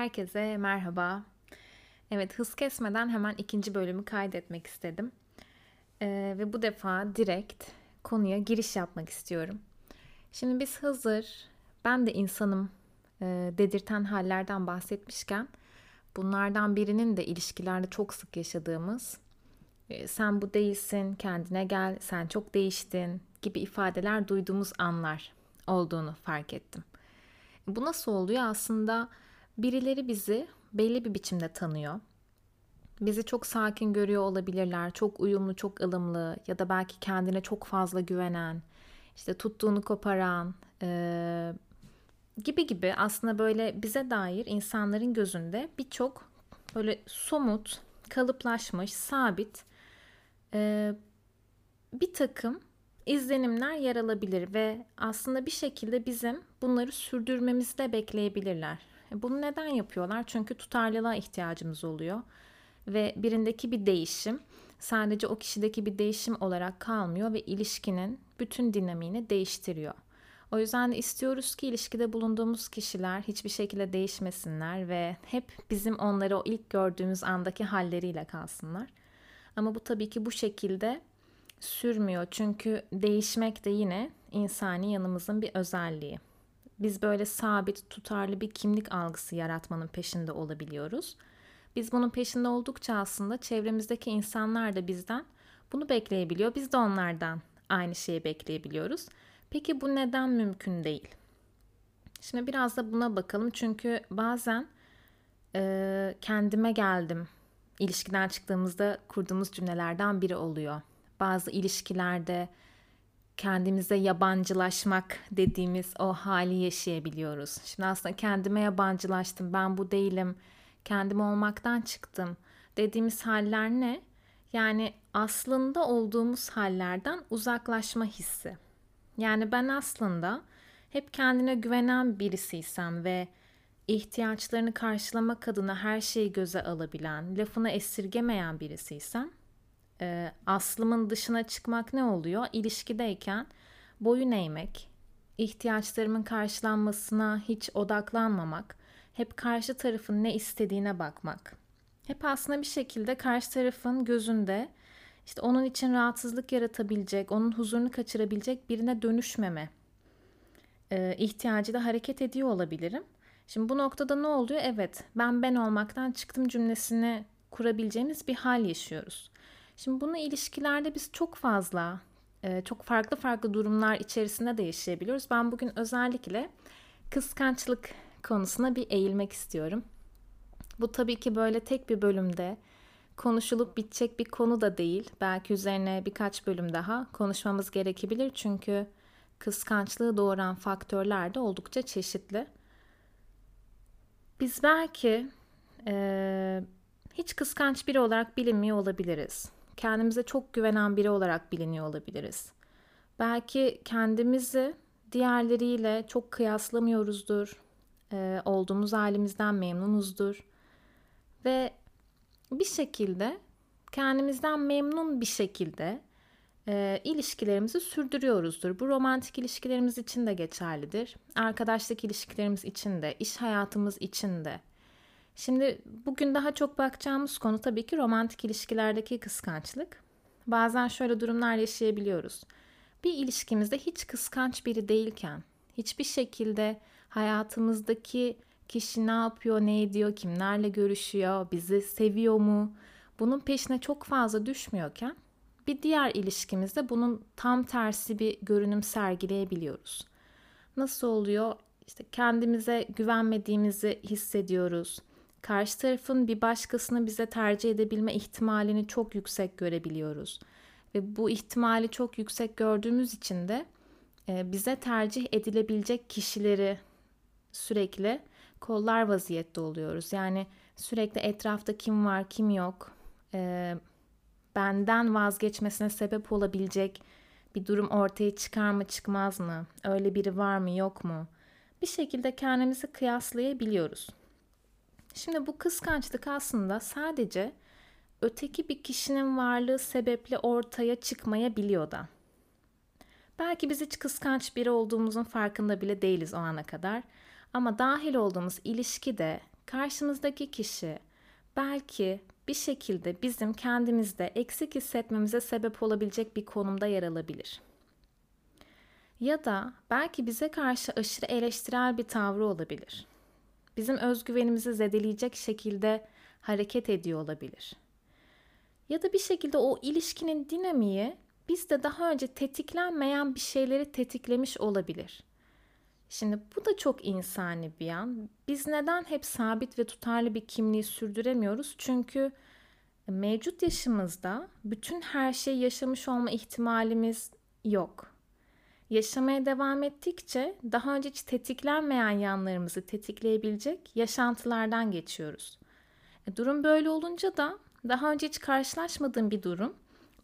Herkese merhaba. Evet hız kesmeden hemen ikinci bölümü kaydetmek istedim. Ee, ve bu defa direkt konuya giriş yapmak istiyorum. Şimdi biz hazır, ben de insanım e, dedirten hallerden bahsetmişken bunlardan birinin de ilişkilerde çok sık yaşadığımız e, sen bu değilsin, kendine gel, sen çok değiştin gibi ifadeler duyduğumuz anlar olduğunu fark ettim. Bu nasıl oluyor? Aslında birileri bizi belli bir biçimde tanıyor. Bizi çok sakin görüyor olabilirler. Çok uyumlu, çok ılımlı ya da belki kendine çok fazla güvenen, işte tuttuğunu koparan e, gibi gibi aslında böyle bize dair insanların gözünde birçok böyle somut, kalıplaşmış, sabit e, bir takım izlenimler yer alabilir ve aslında bir şekilde bizim bunları sürdürmemizi de bekleyebilirler. Bunu neden yapıyorlar? Çünkü tutarlılığa ihtiyacımız oluyor ve birindeki bir değişim sadece o kişideki bir değişim olarak kalmıyor ve ilişkinin bütün dinamiğini değiştiriyor. O yüzden de istiyoruz ki ilişkide bulunduğumuz kişiler hiçbir şekilde değişmesinler ve hep bizim onları o ilk gördüğümüz andaki halleriyle kalsınlar. Ama bu tabii ki bu şekilde sürmüyor. Çünkü değişmek de yine insani yanımızın bir özelliği. Biz böyle sabit, tutarlı bir kimlik algısı yaratmanın peşinde olabiliyoruz. Biz bunun peşinde oldukça aslında çevremizdeki insanlar da bizden bunu bekleyebiliyor. Biz de onlardan aynı şeyi bekleyebiliyoruz. Peki bu neden mümkün değil? Şimdi biraz da buna bakalım çünkü bazen e, kendime geldim ilişkiden çıktığımızda kurduğumuz cümlelerden biri oluyor. Bazı ilişkilerde kendimize yabancılaşmak dediğimiz o hali yaşayabiliyoruz. Şimdi aslında kendime yabancılaştım, ben bu değilim, kendim olmaktan çıktım dediğimiz haller ne? Yani aslında olduğumuz hallerden uzaklaşma hissi. Yani ben aslında hep kendine güvenen birisiysem ve ihtiyaçlarını karşılamak adına her şeyi göze alabilen, lafını esirgemeyen birisiysem e, aslımın dışına çıkmak ne oluyor? İlişkideyken boyun eğmek, ihtiyaçlarımın karşılanmasına hiç odaklanmamak, hep karşı tarafın ne istediğine bakmak. Hep aslında bir şekilde karşı tarafın gözünde işte onun için rahatsızlık yaratabilecek, onun huzurunu kaçırabilecek birine dönüşmeme e, ihtiyacı da hareket ediyor olabilirim. Şimdi bu noktada ne oluyor? Evet ben ben olmaktan çıktım cümlesini kurabileceğimiz bir hal yaşıyoruz. Şimdi bunu ilişkilerde biz çok fazla, e, çok farklı farklı durumlar içerisinde de yaşayabiliyoruz. Ben bugün özellikle kıskançlık konusuna bir eğilmek istiyorum. Bu tabii ki böyle tek bir bölümde konuşulup bitecek bir konu da değil. Belki üzerine birkaç bölüm daha konuşmamız gerekebilir. Çünkü kıskançlığı doğuran faktörler de oldukça çeşitli. Biz belki e, hiç kıskanç biri olarak bilinmiyor olabiliriz. Kendimize çok güvenen biri olarak biliniyor olabiliriz. Belki kendimizi diğerleriyle çok kıyaslamıyoruzdur. E, olduğumuz halimizden memnunuzdur. Ve bir şekilde kendimizden memnun bir şekilde e, ilişkilerimizi sürdürüyoruzdur. Bu romantik ilişkilerimiz için de geçerlidir. Arkadaşlık ilişkilerimiz için de, iş hayatımız için de. Şimdi bugün daha çok bakacağımız konu tabii ki romantik ilişkilerdeki kıskançlık. Bazen şöyle durumlar yaşayabiliyoruz. Bir ilişkimizde hiç kıskanç biri değilken, hiçbir şekilde hayatımızdaki kişi ne yapıyor, ne ediyor, kimlerle görüşüyor, bizi seviyor mu? Bunun peşine çok fazla düşmüyorken bir diğer ilişkimizde bunun tam tersi bir görünüm sergileyebiliyoruz. Nasıl oluyor? İşte kendimize güvenmediğimizi hissediyoruz. Karşı tarafın bir başkasını bize tercih edebilme ihtimalini çok yüksek görebiliyoruz. Ve bu ihtimali çok yüksek gördüğümüz için de e, bize tercih edilebilecek kişileri sürekli kollar vaziyette oluyoruz. Yani sürekli etrafta kim var, kim yok, e, benden vazgeçmesine sebep olabilecek bir durum ortaya çıkar mı çıkmaz mı? Öyle biri var mı yok mu? Bir şekilde kendimizi kıyaslayabiliyoruz. Şimdi bu kıskançlık aslında sadece öteki bir kişinin varlığı sebeple ortaya çıkmayabiliyor da. Belki biz hiç kıskanç biri olduğumuzun farkında bile değiliz o ana kadar. Ama dahil olduğumuz ilişkide karşımızdaki kişi belki bir şekilde bizim kendimizde eksik hissetmemize sebep olabilecek bir konumda yer alabilir. Ya da belki bize karşı aşırı eleştirel bir tavrı olabilir. Bizim özgüvenimizi zedeleyecek şekilde hareket ediyor olabilir. Ya da bir şekilde o ilişkinin dinamiği bizde daha önce tetiklenmeyen bir şeyleri tetiklemiş olabilir. Şimdi bu da çok insani bir yan. Biz neden hep sabit ve tutarlı bir kimliği sürdüremiyoruz? Çünkü mevcut yaşımızda bütün her şeyi yaşamış olma ihtimalimiz yok. Yaşamaya devam ettikçe daha önce hiç tetiklenmeyen yanlarımızı tetikleyebilecek yaşantılardan geçiyoruz. E, durum böyle olunca da daha önce hiç karşılaşmadığım bir durum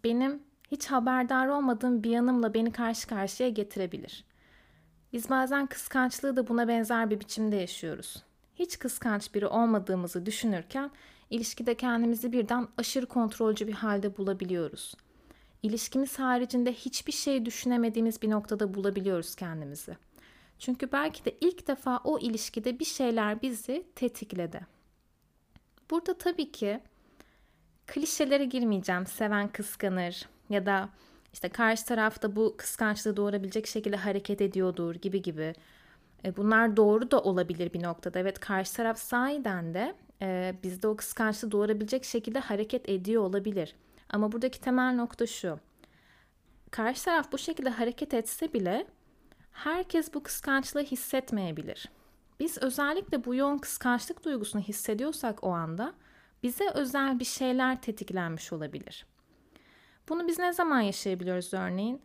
benim hiç haberdar olmadığım bir yanımla beni karşı karşıya getirebilir. Biz bazen kıskançlığı da buna benzer bir biçimde yaşıyoruz. Hiç kıskanç biri olmadığımızı düşünürken ilişkide kendimizi birden aşırı kontrolcü bir halde bulabiliyoruz. İlişkimiz haricinde hiçbir şey düşünemediğimiz bir noktada bulabiliyoruz kendimizi. Çünkü belki de ilk defa o ilişkide bir şeyler bizi tetikledi. Burada tabii ki klişelere girmeyeceğim. Seven kıskanır ya da işte karşı tarafta bu kıskançlığı doğurabilecek şekilde hareket ediyordur gibi gibi. E, bunlar doğru da olabilir bir noktada. Evet karşı taraf sahiden de e, bizde o kıskançlığı doğurabilecek şekilde hareket ediyor olabilir. Ama buradaki temel nokta şu. Karşı taraf bu şekilde hareket etse bile herkes bu kıskançlığı hissetmeyebilir. Biz özellikle bu yoğun kıskançlık duygusunu hissediyorsak o anda bize özel bir şeyler tetiklenmiş olabilir. Bunu biz ne zaman yaşayabiliyoruz örneğin?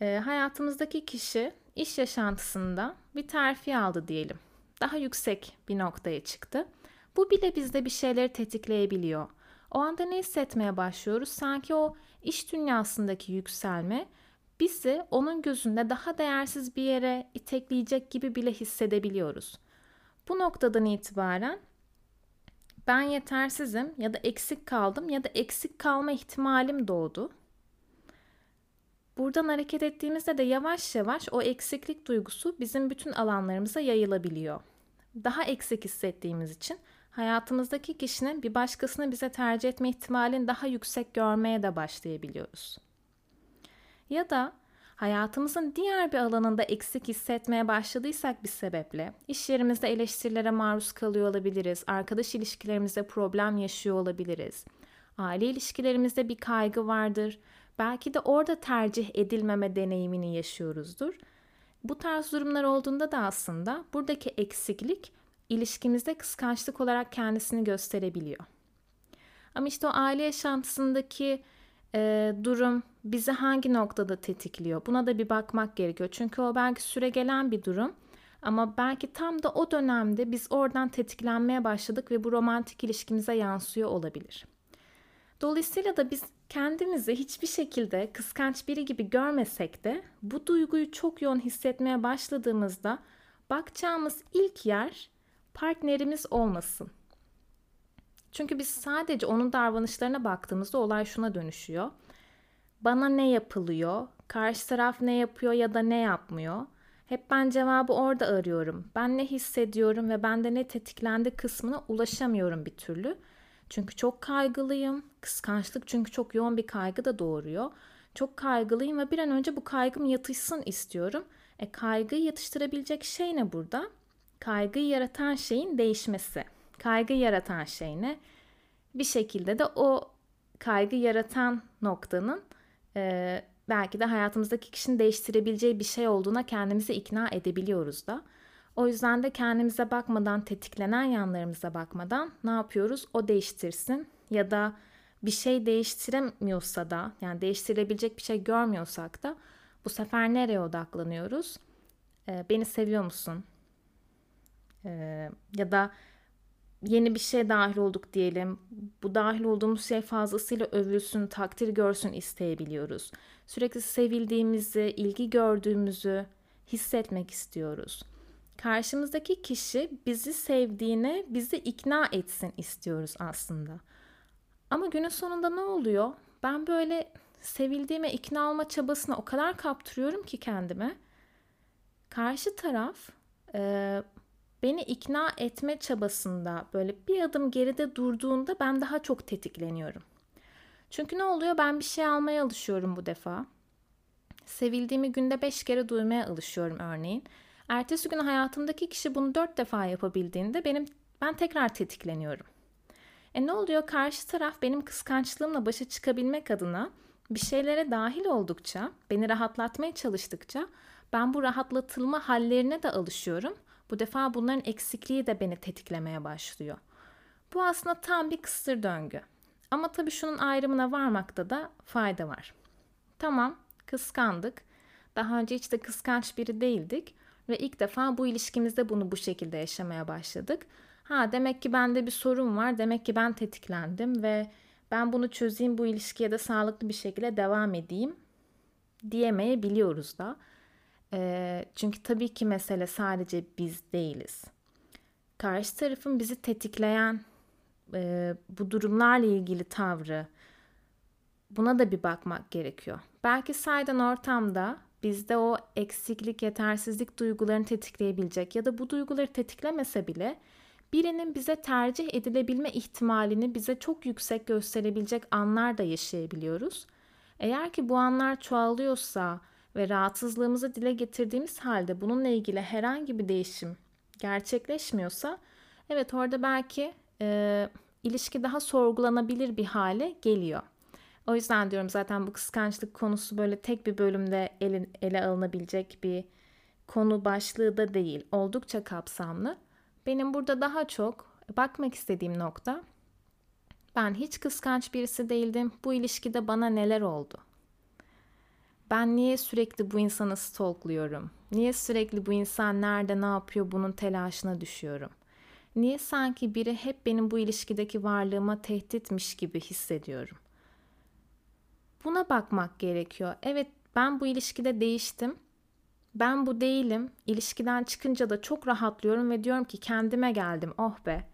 E, hayatımızdaki kişi iş yaşantısında bir terfi aldı diyelim. Daha yüksek bir noktaya çıktı. Bu bile bizde bir şeyleri tetikleyebiliyor. O anda ne hissetmeye başlıyoruz? Sanki o iş dünyasındaki yükselme bizi onun gözünde daha değersiz bir yere itekleyecek gibi bile hissedebiliyoruz. Bu noktadan itibaren ben yetersizim ya da eksik kaldım ya da eksik kalma ihtimalim doğdu. Buradan hareket ettiğimizde de yavaş yavaş o eksiklik duygusu bizim bütün alanlarımıza yayılabiliyor. Daha eksik hissettiğimiz için hayatımızdaki kişinin bir başkasını bize tercih etme ihtimalini daha yüksek görmeye de başlayabiliyoruz. Ya da hayatımızın diğer bir alanında eksik hissetmeye başladıysak bir sebeple iş yerimizde eleştirilere maruz kalıyor olabiliriz, arkadaş ilişkilerimizde problem yaşıyor olabiliriz, aile ilişkilerimizde bir kaygı vardır, belki de orada tercih edilmeme deneyimini yaşıyoruzdur. Bu tarz durumlar olduğunda da aslında buradaki eksiklik ilişkimizde kıskançlık olarak kendisini gösterebiliyor. Ama işte o aile yaşantısındaki e, durum bizi hangi noktada tetikliyor? Buna da bir bakmak gerekiyor. Çünkü o belki süre gelen bir durum. Ama belki tam da o dönemde biz oradan tetiklenmeye başladık ve bu romantik ilişkimize yansıyor olabilir. Dolayısıyla da biz kendimizi hiçbir şekilde kıskanç biri gibi görmesek de bu duyguyu çok yoğun hissetmeye başladığımızda bakacağımız ilk yer partnerimiz olmasın. Çünkü biz sadece onun davranışlarına baktığımızda olay şuna dönüşüyor. Bana ne yapılıyor? Karşı taraf ne yapıyor ya da ne yapmıyor? Hep ben cevabı orada arıyorum. Ben ne hissediyorum ve bende ne tetiklendi kısmına ulaşamıyorum bir türlü. Çünkü çok kaygılıyım. Kıskançlık çünkü çok yoğun bir kaygı da doğuruyor. Çok kaygılıyım ve bir an önce bu kaygım yatışsın istiyorum. E kaygıyı yatıştırabilecek şey ne burada? Kaygıyı yaratan şeyin değişmesi. Kaygı yaratan şey ne? Bir şekilde de o kaygı yaratan noktanın e, belki de hayatımızdaki kişinin değiştirebileceği bir şey olduğuna kendimizi ikna edebiliyoruz da. O yüzden de kendimize bakmadan, tetiklenen yanlarımıza bakmadan ne yapıyoruz? O değiştirsin ya da bir şey değiştiremiyorsa da yani değiştirebilecek bir şey görmüyorsak da bu sefer nereye odaklanıyoruz? Ee, beni seviyor musun? Ya da yeni bir şey dahil olduk diyelim. Bu dahil olduğumuz şey fazlasıyla övülsün, takdir görsün isteyebiliyoruz. Sürekli sevildiğimizi, ilgi gördüğümüzü hissetmek istiyoruz. Karşımızdaki kişi bizi sevdiğine bizi ikna etsin istiyoruz aslında. Ama günün sonunda ne oluyor? Ben böyle sevildiğime ikna olma çabasına o kadar kaptırıyorum ki kendime. Karşı taraf e, beni ikna etme çabasında böyle bir adım geride durduğunda ben daha çok tetikleniyorum. Çünkü ne oluyor? Ben bir şey almaya alışıyorum bu defa. Sevildiğimi günde beş kere duymaya alışıyorum örneğin. Ertesi gün hayatımdaki kişi bunu dört defa yapabildiğinde benim ben tekrar tetikleniyorum. E ne oluyor? Karşı taraf benim kıskançlığımla başa çıkabilmek adına bir şeylere dahil oldukça, beni rahatlatmaya çalıştıkça ben bu rahatlatılma hallerine de alışıyorum. Bu defa bunların eksikliği de beni tetiklemeye başlıyor. Bu aslında tam bir kısır döngü. Ama tabii şunun ayrımına varmakta da fayda var. Tamam, kıskandık. Daha önce hiç de kıskanç biri değildik ve ilk defa bu ilişkimizde bunu bu şekilde yaşamaya başladık. Ha demek ki bende bir sorun var. Demek ki ben tetiklendim ve ben bunu çözeyim bu ilişkiye de sağlıklı bir şekilde devam edeyim diyemeyebiliyoruz da. Çünkü tabii ki mesele sadece biz değiliz. Karşı tarafın bizi tetikleyen e, bu durumlarla ilgili tavrı buna da bir bakmak gerekiyor. Belki saydan ortamda bizde o eksiklik, yetersizlik duygularını tetikleyebilecek ya da bu duyguları tetiklemese bile birinin bize tercih edilebilme ihtimalini bize çok yüksek gösterebilecek anlar da yaşayabiliyoruz. Eğer ki bu anlar çoğalıyorsa ve rahatsızlığımızı dile getirdiğimiz halde bununla ilgili herhangi bir değişim gerçekleşmiyorsa evet orada belki e, ilişki daha sorgulanabilir bir hale geliyor. O yüzden diyorum zaten bu kıskançlık konusu böyle tek bir bölümde ele, ele alınabilecek bir konu başlığı da değil. Oldukça kapsamlı. Benim burada daha çok bakmak istediğim nokta ben hiç kıskanç birisi değildim. Bu ilişkide bana neler oldu? Ben niye sürekli bu insanı stalkluyorum? Niye sürekli bu insan nerede ne yapıyor bunun telaşına düşüyorum? Niye sanki biri hep benim bu ilişkideki varlığıma tehditmiş gibi hissediyorum? Buna bakmak gerekiyor. Evet ben bu ilişkide değiştim. Ben bu değilim. İlişkiden çıkınca da çok rahatlıyorum ve diyorum ki kendime geldim. Oh be.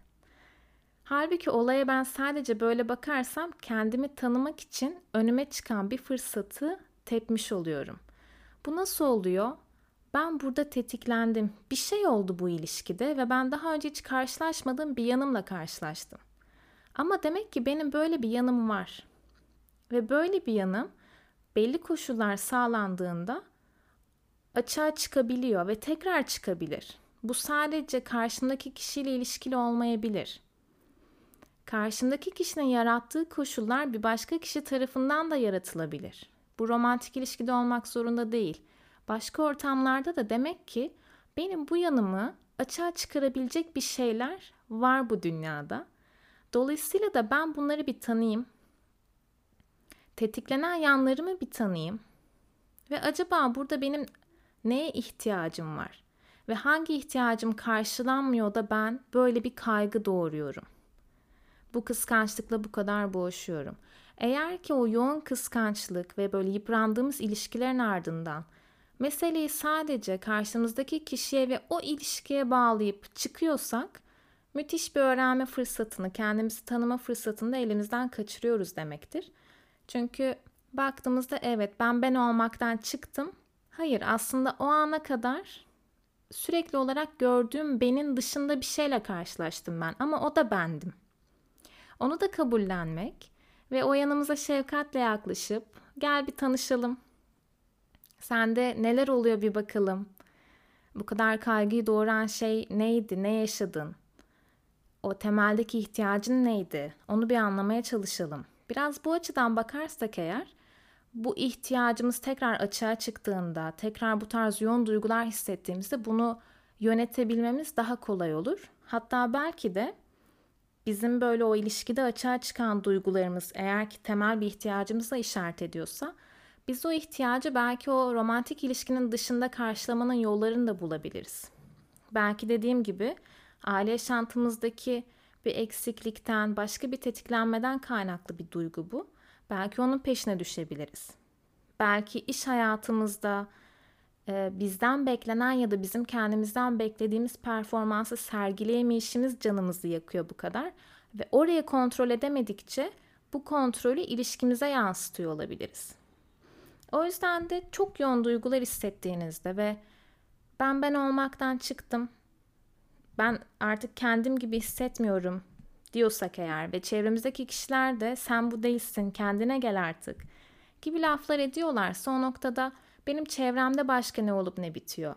Halbuki olaya ben sadece böyle bakarsam kendimi tanımak için önüme çıkan bir fırsatı tepmiş oluyorum. Bu nasıl oluyor? Ben burada tetiklendim. Bir şey oldu bu ilişkide ve ben daha önce hiç karşılaşmadığım bir yanımla karşılaştım. Ama demek ki benim böyle bir yanım var. Ve böyle bir yanım belli koşullar sağlandığında açığa çıkabiliyor ve tekrar çıkabilir. Bu sadece karşımdaki kişiyle ilişkili olmayabilir. Karşımdaki kişinin yarattığı koşullar bir başka kişi tarafından da yaratılabilir. Bu romantik ilişkide olmak zorunda değil. Başka ortamlarda da demek ki benim bu yanımı açığa çıkarabilecek bir şeyler var bu dünyada. Dolayısıyla da ben bunları bir tanıyayım. Tetiklenen yanlarımı bir tanıyayım. Ve acaba burada benim neye ihtiyacım var? Ve hangi ihtiyacım karşılanmıyor da ben böyle bir kaygı doğuruyorum? Bu kıskançlıkla bu kadar boğuşuyorum. Eğer ki o yoğun kıskançlık ve böyle yıprandığımız ilişkilerin ardından meseleyi sadece karşımızdaki kişiye ve o ilişkiye bağlayıp çıkıyorsak müthiş bir öğrenme fırsatını, kendimizi tanıma fırsatını da elimizden kaçırıyoruz demektir. Çünkü baktığımızda evet ben ben olmaktan çıktım. Hayır aslında o ana kadar sürekli olarak gördüğüm benim dışında bir şeyle karşılaştım ben ama o da bendim. Onu da kabullenmek ve o yanımıza şefkatle yaklaşıp gel bir tanışalım. Sende neler oluyor bir bakalım. Bu kadar kaygıyı doğuran şey neydi? Ne yaşadın? O temeldeki ihtiyacın neydi? Onu bir anlamaya çalışalım. Biraz bu açıdan bakarsak eğer bu ihtiyacımız tekrar açığa çıktığında, tekrar bu tarz yoğun duygular hissettiğimizde bunu yönetebilmemiz daha kolay olur. Hatta belki de bizim böyle o ilişkide açığa çıkan duygularımız eğer ki temel bir ihtiyacımıza işaret ediyorsa biz o ihtiyacı belki o romantik ilişkinin dışında karşılamanın yollarını da bulabiliriz. Belki dediğim gibi aile yaşantımızdaki bir eksiklikten, başka bir tetiklenmeden kaynaklı bir duygu bu. Belki onun peşine düşebiliriz. Belki iş hayatımızda bizden beklenen ya da bizim kendimizden beklediğimiz performansı sergileyemeyişimiz canımızı yakıyor bu kadar. Ve oraya kontrol edemedikçe bu kontrolü ilişkimize yansıtıyor olabiliriz. O yüzden de çok yoğun duygular hissettiğinizde ve ben ben olmaktan çıktım. ben artık kendim gibi hissetmiyorum diyorsak eğer ve çevremizdeki kişiler de sen bu değilsin kendine gel artık gibi laflar ediyorlarsa o noktada benim çevremde başka ne olup ne bitiyor?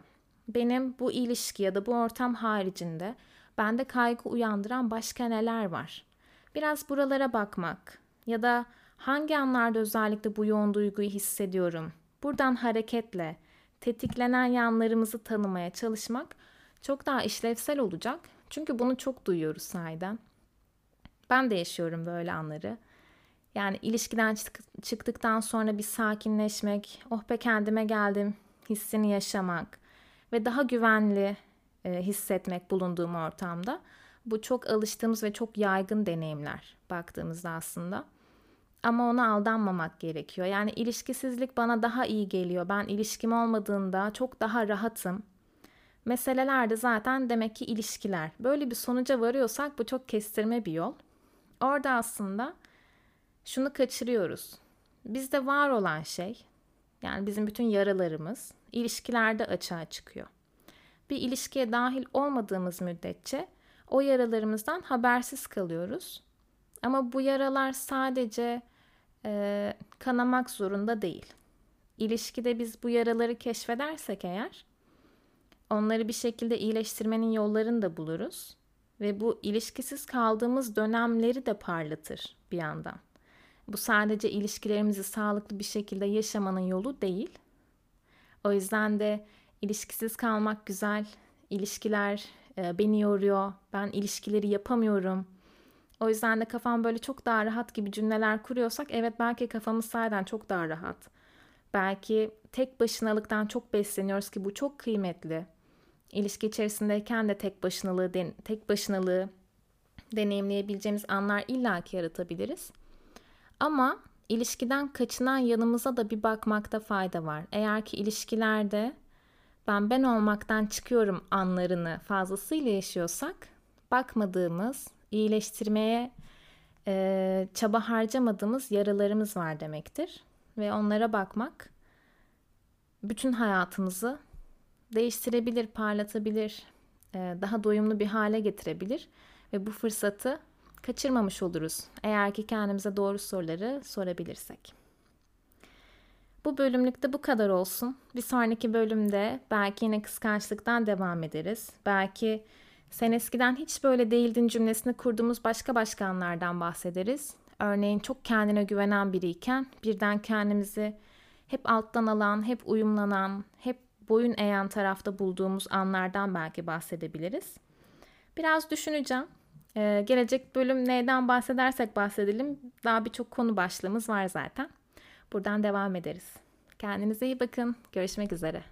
Benim bu ilişki ya da bu ortam haricinde bende kaygı uyandıran başka neler var? Biraz buralara bakmak ya da hangi anlarda özellikle bu yoğun duyguyu hissediyorum? Buradan hareketle tetiklenen yanlarımızı tanımaya çalışmak çok daha işlevsel olacak. Çünkü bunu çok duyuyoruz sahiden. Ben de yaşıyorum böyle anları. Yani ilişkiden çıktıktan sonra bir sakinleşmek, oh be kendime geldim hissini yaşamak ve daha güvenli hissetmek bulunduğum ortamda. Bu çok alıştığımız ve çok yaygın deneyimler baktığımızda aslında. Ama ona aldanmamak gerekiyor. Yani ilişkisizlik bana daha iyi geliyor. Ben ilişkim olmadığında çok daha rahatım. Meseleler de zaten demek ki ilişkiler. Böyle bir sonuca varıyorsak bu çok kestirme bir yol. Orada aslında şunu kaçırıyoruz. Bizde var olan şey, yani bizim bütün yaralarımız ilişkilerde açığa çıkıyor. Bir ilişkiye dahil olmadığımız müddetçe o yaralarımızdan habersiz kalıyoruz. Ama bu yaralar sadece e, kanamak zorunda değil. İlişkide biz bu yaraları keşfedersek eğer, onları bir şekilde iyileştirmenin yollarını da buluruz ve bu ilişkisiz kaldığımız dönemleri de parlatır bir yandan. Bu sadece ilişkilerimizi sağlıklı bir şekilde yaşamanın yolu değil. O yüzden de ilişkisiz kalmak güzel. İlişkiler e, beni yoruyor. Ben ilişkileri yapamıyorum. O yüzden de kafam böyle çok daha rahat gibi cümleler kuruyorsak evet belki kafamız sahiden çok daha rahat. Belki tek başınalıktan çok besleniyoruz ki bu çok kıymetli. İlişki içerisindeyken de tek başınalığı tek başınalığı deneyimleyebileceğimiz anlar illaki yaratabiliriz. Ama ilişkiden kaçınan yanımıza da bir bakmakta fayda var. Eğer ki ilişkilerde ben ben olmaktan çıkıyorum anlarını fazlasıyla yaşıyorsak bakmadığımız, iyileştirmeye e, çaba harcamadığımız yaralarımız var demektir. Ve onlara bakmak bütün hayatımızı değiştirebilir, parlatabilir, e, daha doyumlu bir hale getirebilir. Ve bu fırsatı kaçırmamış oluruz eğer ki kendimize doğru soruları sorabilirsek. Bu bölümlükte bu kadar olsun. Bir sonraki bölümde belki yine kıskançlıktan devam ederiz. Belki sen eskiden hiç böyle değildin cümlesini kurduğumuz başka başka anlardan bahsederiz. Örneğin çok kendine güvenen biriyken birden kendimizi hep alttan alan, hep uyumlanan, hep boyun eğen tarafta bulduğumuz anlardan belki bahsedebiliriz. Biraz düşüneceğim. Ee, gelecek bölüm neyden bahsedersek bahsedelim. Daha birçok konu başlığımız var zaten. Buradan devam ederiz. Kendinize iyi bakın. Görüşmek üzere.